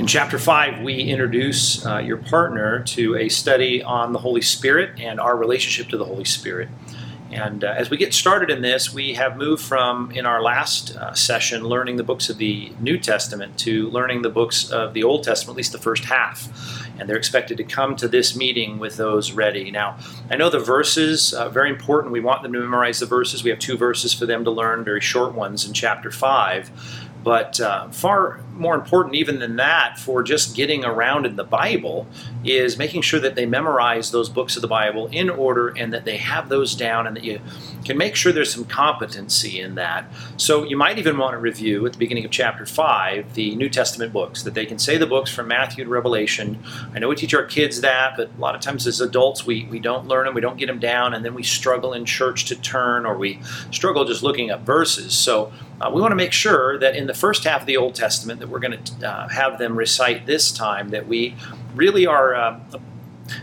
In chapter 5, we introduce uh, your partner to a study on the Holy Spirit and our relationship to the Holy Spirit. And uh, as we get started in this, we have moved from, in our last uh, session, learning the books of the New Testament to learning the books of the Old Testament, at least the first half. And they're expected to come to this meeting with those ready. Now, I know the verses, uh, very important. We want them to memorize the verses. We have two verses for them to learn, very short ones in chapter 5. But uh, far more important, even than that, for just getting around in the Bible, is making sure that they memorize those books of the Bible in order and that they have those down and that you can make sure there's some competency in that. So you might even want to review at the beginning of chapter 5 the New Testament books, that they can say the books from Matthew to Revelation. I know we teach our kids that, but a lot of times as adults we, we don't learn them, we don't get them down, and then we struggle in church to turn or we struggle just looking up verses. So uh, we want to make sure that in the first half of the Old Testament that we're going to uh, have them recite this time, that we really are uh,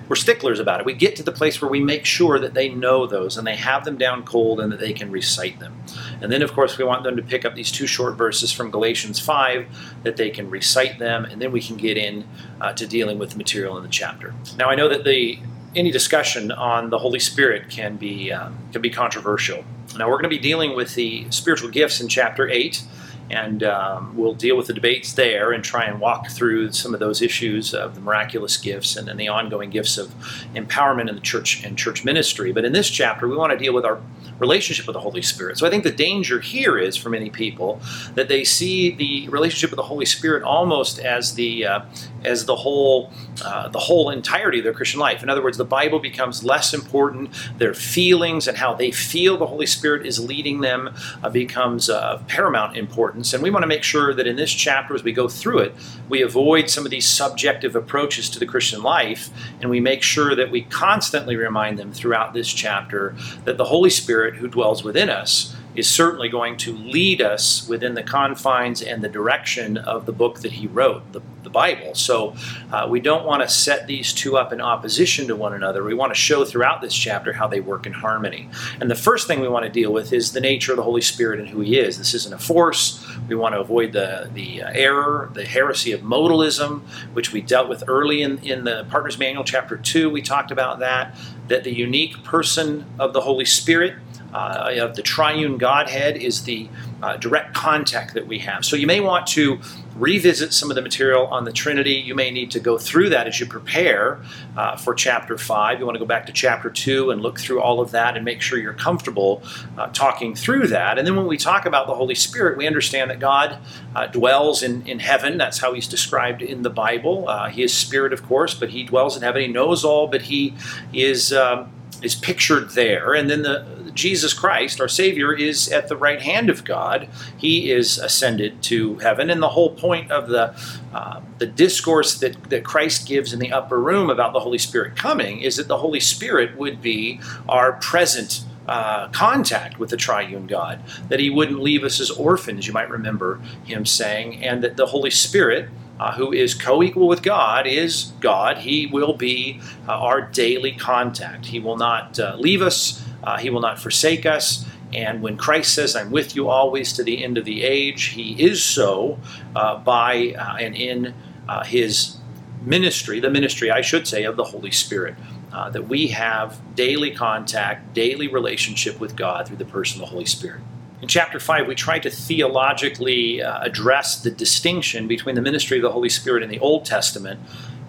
we're sticklers about it. We get to the place where we make sure that they know those and they have them down cold and that they can recite them. And then, of course, we want them to pick up these two short verses from Galatians 5 that they can recite them, and then we can get in uh, to dealing with the material in the chapter. Now, I know that the any discussion on the Holy Spirit can be um, can be controversial. Now, we're going to be dealing with the spiritual gifts in chapter 8 and um, we'll deal with the debates there and try and walk through some of those issues of the miraculous gifts and then the ongoing gifts of empowerment in the church and church ministry. But in this chapter, we want to deal with our relationship with the Holy Spirit. So I think the danger here is for many people that they see the relationship with the Holy Spirit almost as the uh, as the whole uh, the whole entirety of their Christian life. In other words, the Bible becomes less important. Their feelings and how they feel the Holy Spirit is leading them uh, becomes of paramount importance. And we want to make sure that in this chapter, as we go through it, we avoid some of these subjective approaches to the Christian life, and we make sure that we constantly remind them throughout this chapter that the Holy Spirit, who dwells within us, is certainly going to lead us within the confines and the direction of the book that he wrote, the, the Bible. So uh, we don't want to set these two up in opposition to one another. We want to show throughout this chapter how they work in harmony. And the first thing we want to deal with is the nature of the Holy Spirit and who he is. This isn't a force. We want to avoid the, the uh, error, the heresy of modalism, which we dealt with early in, in the Partners Manual, chapter 2. We talked about that, that the unique person of the Holy Spirit uh, of the triune Godhead is the uh, direct contact that we have. So you may want to revisit some of the material on the Trinity. You may need to go through that as you prepare uh, for chapter 5. You want to go back to chapter 2 and look through all of that and make sure you're comfortable uh, talking through that. And then when we talk about the Holy Spirit, we understand that God uh, dwells in, in heaven. That's how he's described in the Bible. Uh, he is spirit, of course, but he dwells in heaven. He knows all, but he is. Um, is pictured there, and then the Jesus Christ, our Savior, is at the right hand of God. He is ascended to heaven, and the whole point of the uh, the discourse that, that Christ gives in the upper room about the Holy Spirit coming is that the Holy Spirit would be our present uh, contact with the triune God, that He wouldn't leave us as orphans, you might remember Him saying, and that the Holy Spirit. Uh, who is co equal with God, is God. He will be uh, our daily contact. He will not uh, leave us, uh, he will not forsake us. And when Christ says, I'm with you always to the end of the age, he is so uh, by uh, and in uh, his ministry, the ministry, I should say, of the Holy Spirit. Uh, that we have daily contact, daily relationship with God through the person of the Holy Spirit. In chapter 5, we try to theologically uh, address the distinction between the ministry of the Holy Spirit in the Old Testament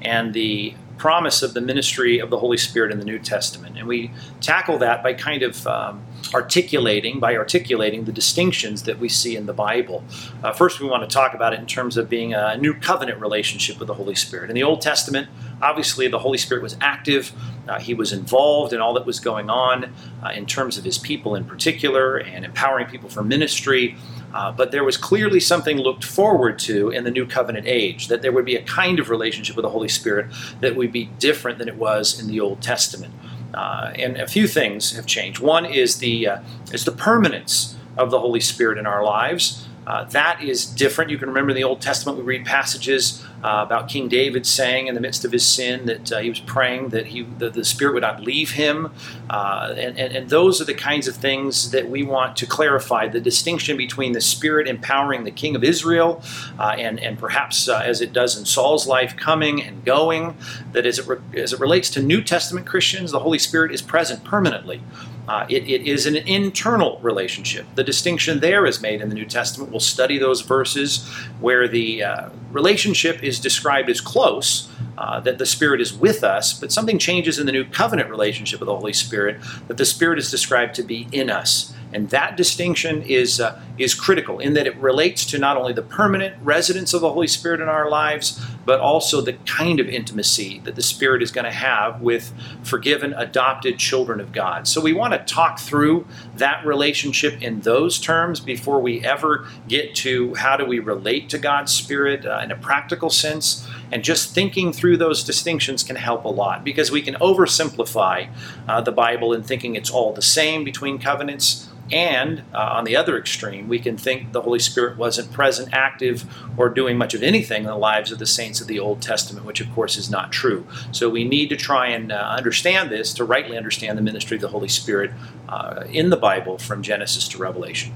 and the promise of the ministry of the Holy Spirit in the New Testament. And we tackle that by kind of um, articulating, by articulating the distinctions that we see in the Bible. Uh, first, we want to talk about it in terms of being a new covenant relationship with the Holy Spirit. In the Old Testament, obviously, the Holy Spirit was active, uh, he was involved in all that was going on uh, in terms of his people in particular and empowering people for ministry. Uh, but there was clearly something looked forward to in the new covenant age, that there would be a kind of relationship with the Holy Spirit that would be different than it was in the Old Testament. Uh, and a few things have changed. One is the, uh, is the permanence of the Holy Spirit in our lives. Uh, that is different. You can remember in the Old Testament, we read passages uh, about King David saying in the midst of his sin that uh, he was praying that he that the Spirit would not leave him. Uh, and, and, and those are the kinds of things that we want to clarify the distinction between the Spirit empowering the King of Israel uh, and, and perhaps uh, as it does in Saul's life, coming and going, that as it, re- as it relates to New Testament Christians, the Holy Spirit is present permanently. Uh, it, it is an internal relationship. The distinction there is made in the New Testament. We'll study those verses where the uh, relationship is described as close, uh, that the Spirit is with us, but something changes in the new covenant relationship with the Holy Spirit, that the Spirit is described to be in us. And that distinction is, uh, is critical in that it relates to not only the permanent residence of the Holy Spirit in our lives, but also the kind of intimacy that the Spirit is going to have with forgiven, adopted children of God. So we want to talk through that relationship in those terms before we ever get to how do we relate to God's Spirit uh, in a practical sense. And just thinking through those distinctions can help a lot because we can oversimplify uh, the Bible in thinking it's all the same between covenants. And uh, on the other extreme, we can think the Holy Spirit wasn't present, active, or doing much of anything in the lives of the saints of the Old Testament, which of course is not true. So we need to try and uh, understand this to rightly understand the ministry of the Holy Spirit uh, in the Bible from Genesis to Revelation.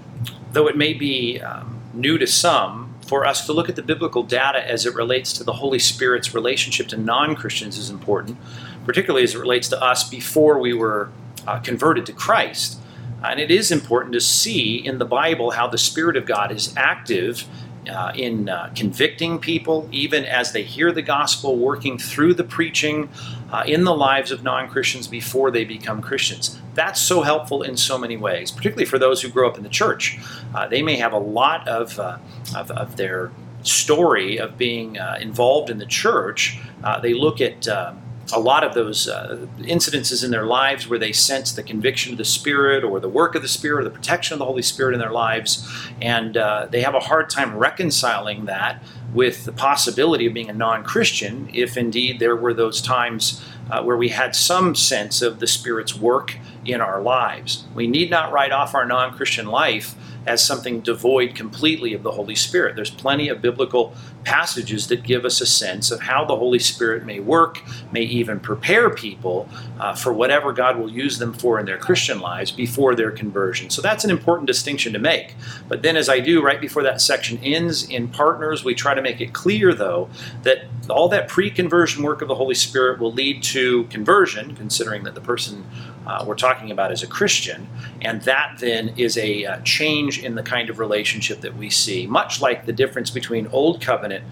Though it may be um, new to some, for us to look at the biblical data as it relates to the Holy Spirit's relationship to non Christians is important, particularly as it relates to us before we were uh, converted to Christ. And it is important to see in the Bible how the Spirit of God is active uh, in uh, convicting people, even as they hear the gospel, working through the preaching uh, in the lives of non Christians before they become Christians. That's so helpful in so many ways, particularly for those who grow up in the church. Uh, they may have a lot of, uh, of, of, their story of being uh, involved in the church. they look at um, a lot of those uh, incidences in their lives where they sense the conviction of the Spirit or the work of the Spirit or the protection of the Holy Spirit in their lives, and uh, they have a hard time reconciling that with the possibility of being a non Christian if indeed there were those times uh, where we had some sense of the Spirit's work in our lives. We need not write off our non Christian life as something devoid completely of the Holy Spirit. There's plenty of biblical passages that give us a sense of how the Holy Spirit may work, may even prepare people uh, for whatever God will use them for in their Christian lives before their conversion. So that's an important distinction to make. But then, as I do right before that section ends in Partners, we try to make it clear, though, that all that pre conversion work of the Holy Spirit will lead to conversion, considering that the person uh, we're talking about is a Christian. And that then is a uh, change in the kind of relationship that we see, much like the difference between Old Covenant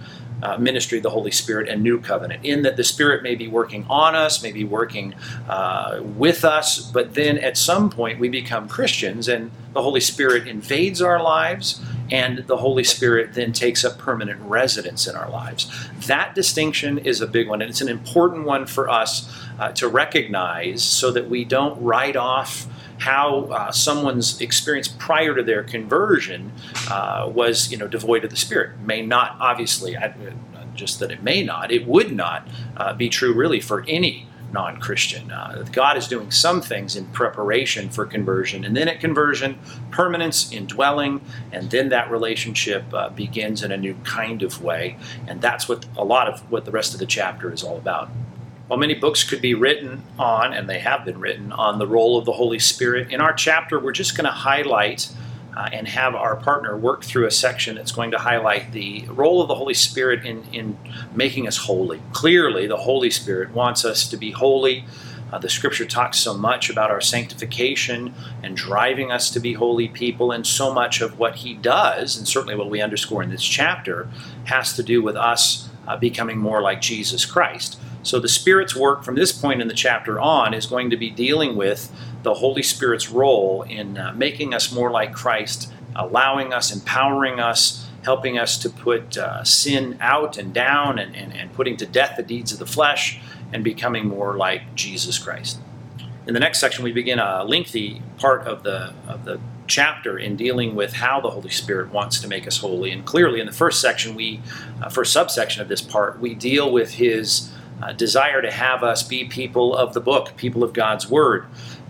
uh, ministry of the Holy Spirit and New Covenant, in that the Spirit may be working on us, may be working uh, with us, but then at some point we become Christians and the Holy Spirit invades our lives and the Holy Spirit then takes up permanent residence in our lives. That distinction is a big one, and it's an important one for us uh, to recognize so that we don't write off how uh, someone's experience prior to their conversion uh, was, you know, devoid of the Spirit. May not, obviously, I, just that it may not, it would not uh, be true really for any non Christian. Uh, God is doing some things in preparation for conversion, and then at conversion, permanence, indwelling, and then that relationship uh, begins in a new kind of way. And that's what a lot of what the rest of the chapter is all about. While many books could be written on, and they have been written, on the role of the Holy Spirit, in our chapter, we're just going to highlight uh, and have our partner work through a section that's going to highlight the role of the Holy Spirit in, in making us holy. Clearly, the Holy Spirit wants us to be holy. Uh, the scripture talks so much about our sanctification and driving us to be holy people, and so much of what he does, and certainly what we underscore in this chapter, has to do with us uh, becoming more like Jesus Christ. So the Spirit's work from this point in the chapter on is going to be dealing with the Holy Spirit's role in uh, making us more like Christ, allowing us, empowering us, helping us to put uh, sin out and down, and, and, and putting to death the deeds of the flesh, and becoming more like Jesus Christ. In the next section, we begin a lengthy part of the, of the chapter in dealing with how the Holy Spirit wants to make us holy. And clearly, in the first section, we, uh, first subsection of this part, we deal with his uh, desire to have us be people of the book, people of God's Word.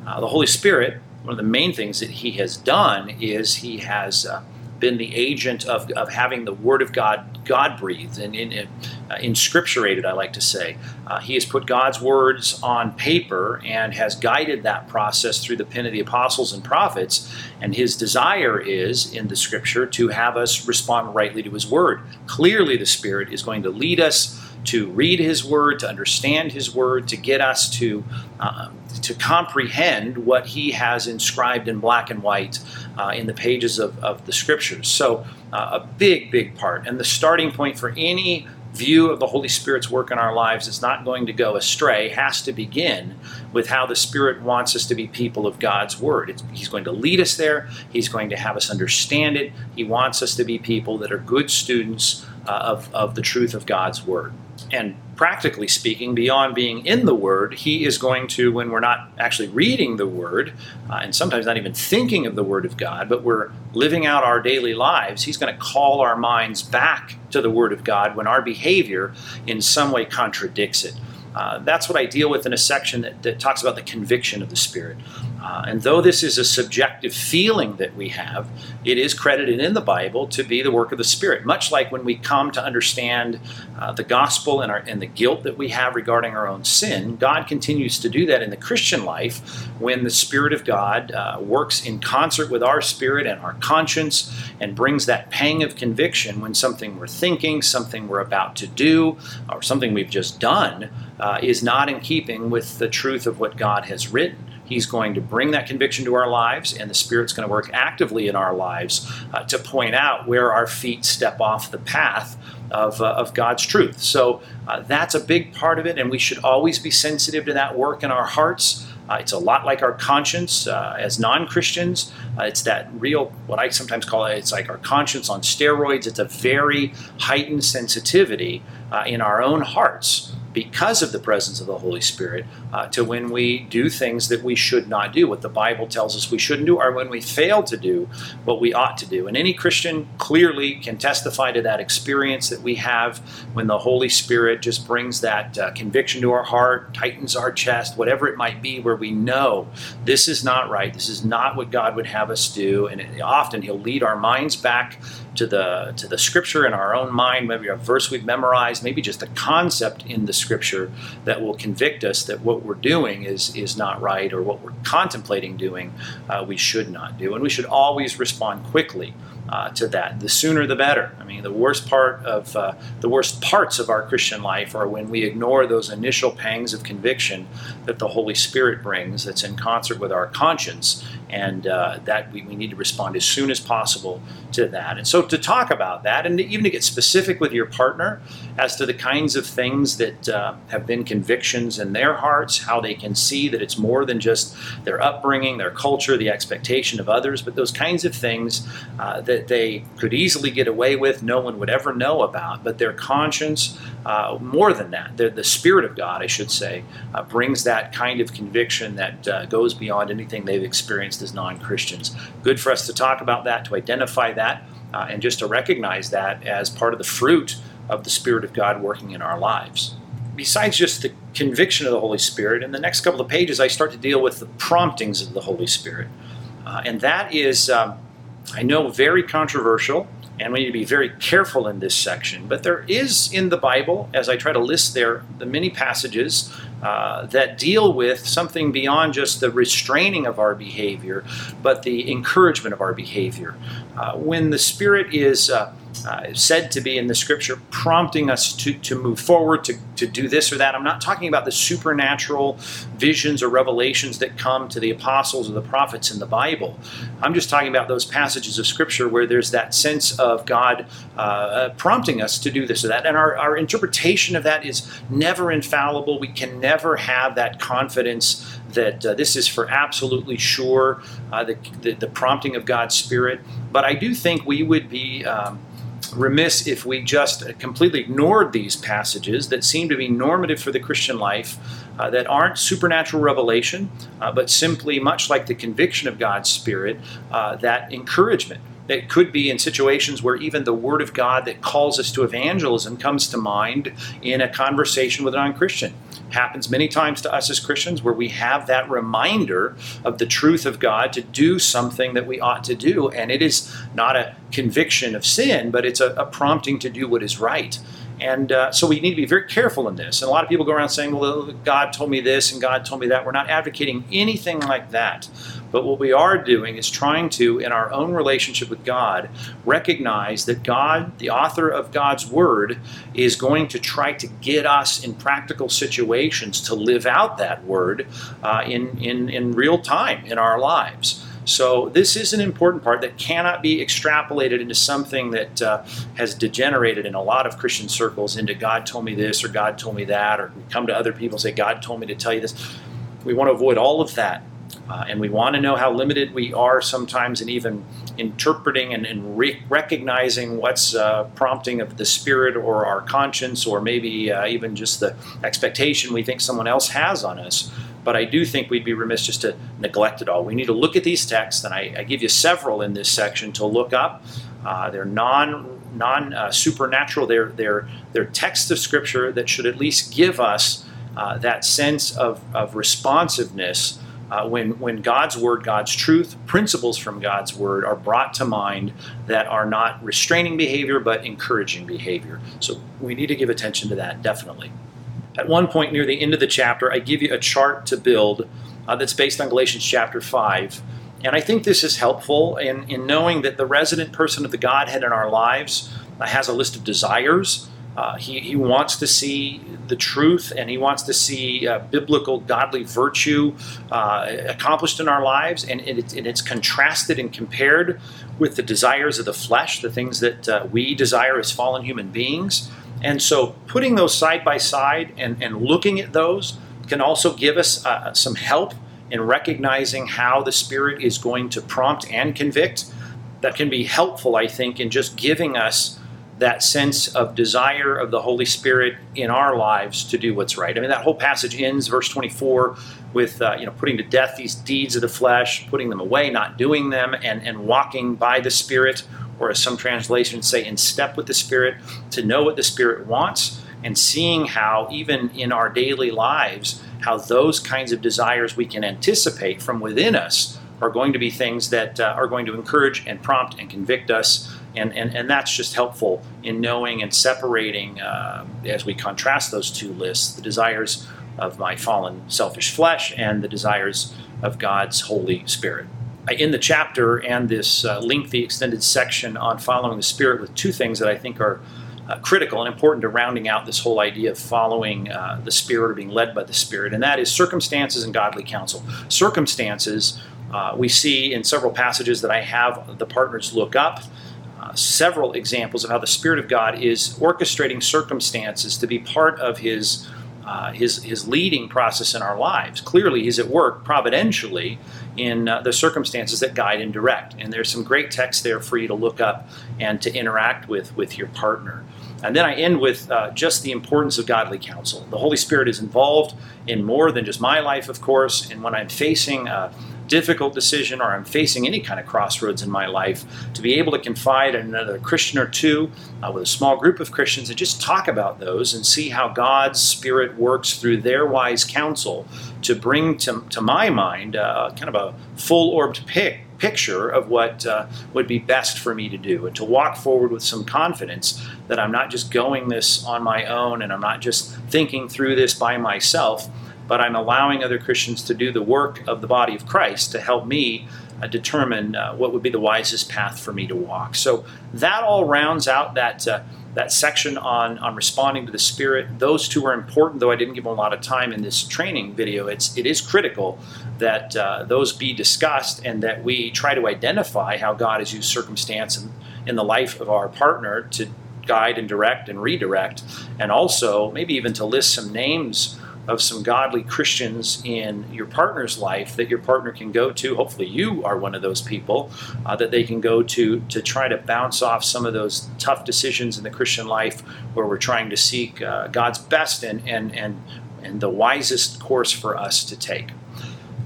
Uh, the Holy Spirit, one of the main things that He has done is He has uh, been the agent of, of having the Word of God God breathed and in, in, uh, inscripturated, I like to say. Uh, he has put God's words on paper and has guided that process through the pen of the apostles and prophets. And his desire is in the Scripture to have us respond rightly to His Word. Clearly, the Spirit is going to lead us to read His Word, to understand His Word, to get us to uh, to comprehend what He has inscribed in black and white uh, in the pages of, of the Scriptures. So, uh, a big, big part, and the starting point for any view of the Holy Spirit's work in our lives is not going to go astray, has to begin with how the Spirit wants us to be people of God's Word. It's, he's going to lead us there, He's going to have us understand it. He wants us to be people that are good students uh, of, of the truth of God's Word. And practically speaking, beyond being in the Word, He is going to, when we're not actually reading the Word, uh, and sometimes not even thinking of the Word of God, but we're living out our daily lives, He's going to call our minds back to the Word of God when our behavior in some way contradicts it. Uh, that's what I deal with in a section that, that talks about the conviction of the Spirit. Uh, and though this is a subjective feeling that we have, it is credited in the Bible to be the work of the Spirit. Much like when we come to understand uh, the gospel and, our, and the guilt that we have regarding our own sin, God continues to do that in the Christian life when the Spirit of God uh, works in concert with our spirit and our conscience and brings that pang of conviction when something we're thinking, something we're about to do, or something we've just done uh, is not in keeping with the truth of what God has written. He's going to bring that conviction to our lives, and the Spirit's going to work actively in our lives uh, to point out where our feet step off the path of, uh, of God's truth. So uh, that's a big part of it, and we should always be sensitive to that work in our hearts. Uh, it's a lot like our conscience uh, as non Christians. Uh, it's that real, what I sometimes call it, it's like our conscience on steroids. It's a very heightened sensitivity uh, in our own hearts because of the presence of the Holy Spirit uh, to when we do things that we should not do, what the Bible tells us we shouldn't do, or when we fail to do what we ought to do. And any Christian clearly can testify to that experience that we have when the Holy Spirit just brings that uh, conviction to our heart, tightens our chest, whatever it might be, where we know this is not right, this is not what God would have us do. And it, often He'll lead our minds back to the to the scripture in our own mind, maybe a verse we've memorized, maybe just a concept in the scripture that will convict us that what we're doing is is not right or what we're contemplating doing uh, we should not do, and we should always respond quickly uh, to that. The sooner the better. I mean, the worst part of uh, the worst parts of our Christian life are when we ignore those initial pangs of conviction that the Holy Spirit brings. That's in concert with our conscience, and uh, that we, we need to respond as soon as possible to that. And so, to talk about that, and even to get specific with your partner as to the kinds of things that uh, have been convictions in their hearts, how they can see that it's more than just their upbringing, their culture, the expectation of others, but those kinds of things uh, that that they could easily get away with, no one would ever know about. But their conscience, uh, more than that, the Spirit of God, I should say, uh, brings that kind of conviction that uh, goes beyond anything they've experienced as non Christians. Good for us to talk about that, to identify that, uh, and just to recognize that as part of the fruit of the Spirit of God working in our lives besides just the conviction of the Holy Spirit, in the next couple of pages, I start to deal with the promptings of the Holy Spirit. Uh, and that is um, I know very controversial, and we need to be very careful in this section. But there is in the Bible, as I try to list there, the many passages uh, that deal with something beyond just the restraining of our behavior, but the encouragement of our behavior. Uh, when the Spirit is uh, uh, said to be in the scripture prompting us to, to move forward, to, to do this or that. I'm not talking about the supernatural visions or revelations that come to the apostles or the prophets in the Bible. I'm just talking about those passages of scripture where there's that sense of God uh, uh prompting us to do this or that. And our, our interpretation of that is never infallible. We can never have that confidence that uh, this is for absolutely sure uh, the, the, the, prompting of God's Spirit. But I do think we would be. Um, remiss if we just completely ignored these passages that seem to be normative for the Christian life, uh, that aren't supernatural revelation, uh, but simply, much like the conviction of God's Spirit, uh, that encouragement that could be in situations where even the Word of God that calls us to evangelism comes to mind in a conversation with a non Christian. Happens many times to us as Christians where we have that reminder of the truth of God to do something that we ought to do. And it is not a conviction of sin, but it's a, a prompting to do what is right. And uh, so we need to be very careful in this. And a lot of people go around saying, well, God told me this and God told me that. We're not advocating anything like that. But what we are doing is trying to, in our own relationship with God, recognize that God, the author of God's Word, is going to try to get us in practical situations to live out that Word uh, in, in, in real time in our lives. So this is an important part that cannot be extrapolated into something that uh, has degenerated in a lot of Christian circles into God told me this or God told me that, or we come to other people and say God told me to tell you this. We want to avoid all of that. Uh, and we want to know how limited we are sometimes in even interpreting and, and re- recognizing what's uh, prompting of the spirit or our conscience or maybe uh, even just the expectation we think someone else has on us. But I do think we'd be remiss just to neglect it all. We need to look at these texts, and I, I give you several in this section to look up. Uh, they're non non uh, supernatural. They're they're they're texts of scripture that should at least give us uh, that sense of, of responsiveness uh, when, when God's word, God's truth, principles from God's word are brought to mind that are not restraining behavior but encouraging behavior. So we need to give attention to that, definitely. At one point near the end of the chapter, I give you a chart to build uh, that's based on Galatians chapter 5. And I think this is helpful in, in knowing that the resident person of the Godhead in our lives uh, has a list of desires. Uh, he, he wants to see the truth and he wants to see uh, biblical, godly virtue uh, accomplished in our lives. And, it, and, it's contrasted and compared with the desires of the flesh, the things that uh, we desire as fallen human beings. And so putting those side by side and, and looking at those can also give us uh, some help in recognizing how the Spirit is going to prompt and convict. That can be helpful, I think, in just giving us that sense of desire of the Holy Spirit in our lives to do what's right. I mean, that whole passage ends, verse 24, with uh, you know putting to death these deeds of the flesh, putting them away, not doing them, and, and walking by the Spirit or as some translations say, in step with the Spirit, to know what the Spirit wants, and seeing how, even in our daily lives, how those kinds of desires we can anticipate from within us are going to be things that uh, are going to encourage and prompt and convict us. And, and, and that's just helpful in knowing and separating, uh, as we contrast those two lists, the desires of my fallen, selfish flesh and the desires of God's Holy Spirit. I end the chapter and this uh, lengthy extended section on following the Spirit with two things that I think are uh, critical and important to rounding out this whole idea of following uh, the Spirit or being led by the Spirit, and that is circumstances and godly counsel. Circumstances, uh, we see in several passages that I have the partners look up. Uh, several examples of how the Spirit of God is orchestrating circumstances to be part of His uh, his his leading process in our lives. Clearly, he's at work providentially in uh, the circumstances that guide and direct. And there's some great text there for you to look up and to interact with with your partner. And then I end with uh, just the importance of godly counsel. The Holy Spirit is involved in more than just my life, of course. And when I'm facing a difficult decision or I'm facing any kind of crossroads in my life, to be able to confide in another Christian or two uh, with a small group of Christians and just talk about those and see how God's Spirit works through their wise counsel to bring to, to my mind uh, kind of a full orbed pic picture of what uh, would be best for me to do and to walk forward with some confidence that I'm not just going this on my own and I'm not just thinking through this by myself, but I'm allowing other Christians to do the work of the body of Christ to help me uh, determine uh, what would be the wisest path for me to walk. So that all rounds out that uh, that section on, on responding to the Spirit. Those two are important, though I didn't give them a lot of time in this training video. It's, it is critical that uh, those be discussed and that we try to identify how God has used circumstance in, in the life of our partner to guide and direct and redirect, and also maybe even to list some names of some godly Christians in your partner's life that your partner can go to. Hopefully, you are one of those people uh, that they can go to to try to bounce off some of those tough decisions in the Christian life where we're trying to seek uh, God's best and, and, and, and the wisest course for us to take.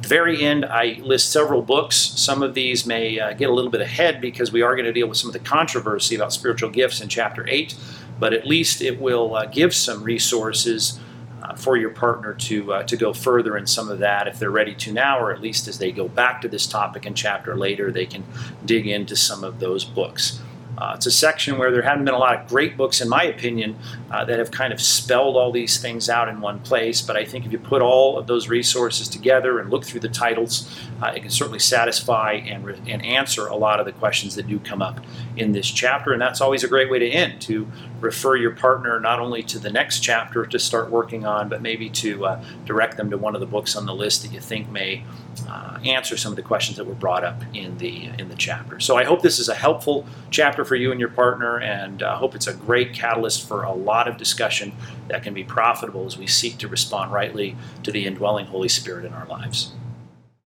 The very end, I list several books. Some of these may uh, get a little bit ahead because we are going to deal with some of the controversy about spiritual gifts in chapter 8, but at least it will uh, give some resources for your partner to, uh, to go further in some of that if they're ready to now, or at least as they go back to this topic and chapter later, they can dig into some of those books. Uh, it's a section where there haven't been a lot of great books, in my opinion, uh, that have kind of spelled all these things out in one place. But I think if you put all of those resources together and look through the titles, uh, it can certainly satisfy and, re- and answer a lot of the questions that do come up in this chapter. And that's always a great way to end to refer your partner not only to the next chapter to start working on, but maybe to uh, direct them to one of the books on the list that you think may uh, answer some of the questions that were brought up in the in the chapter. So I hope this is a helpful chapter for you and your partner, and I uh, hope it's a great catalyst for a lot of discussion that can be profitable as we seek to respond rightly to the indwelling Holy Spirit in our lives.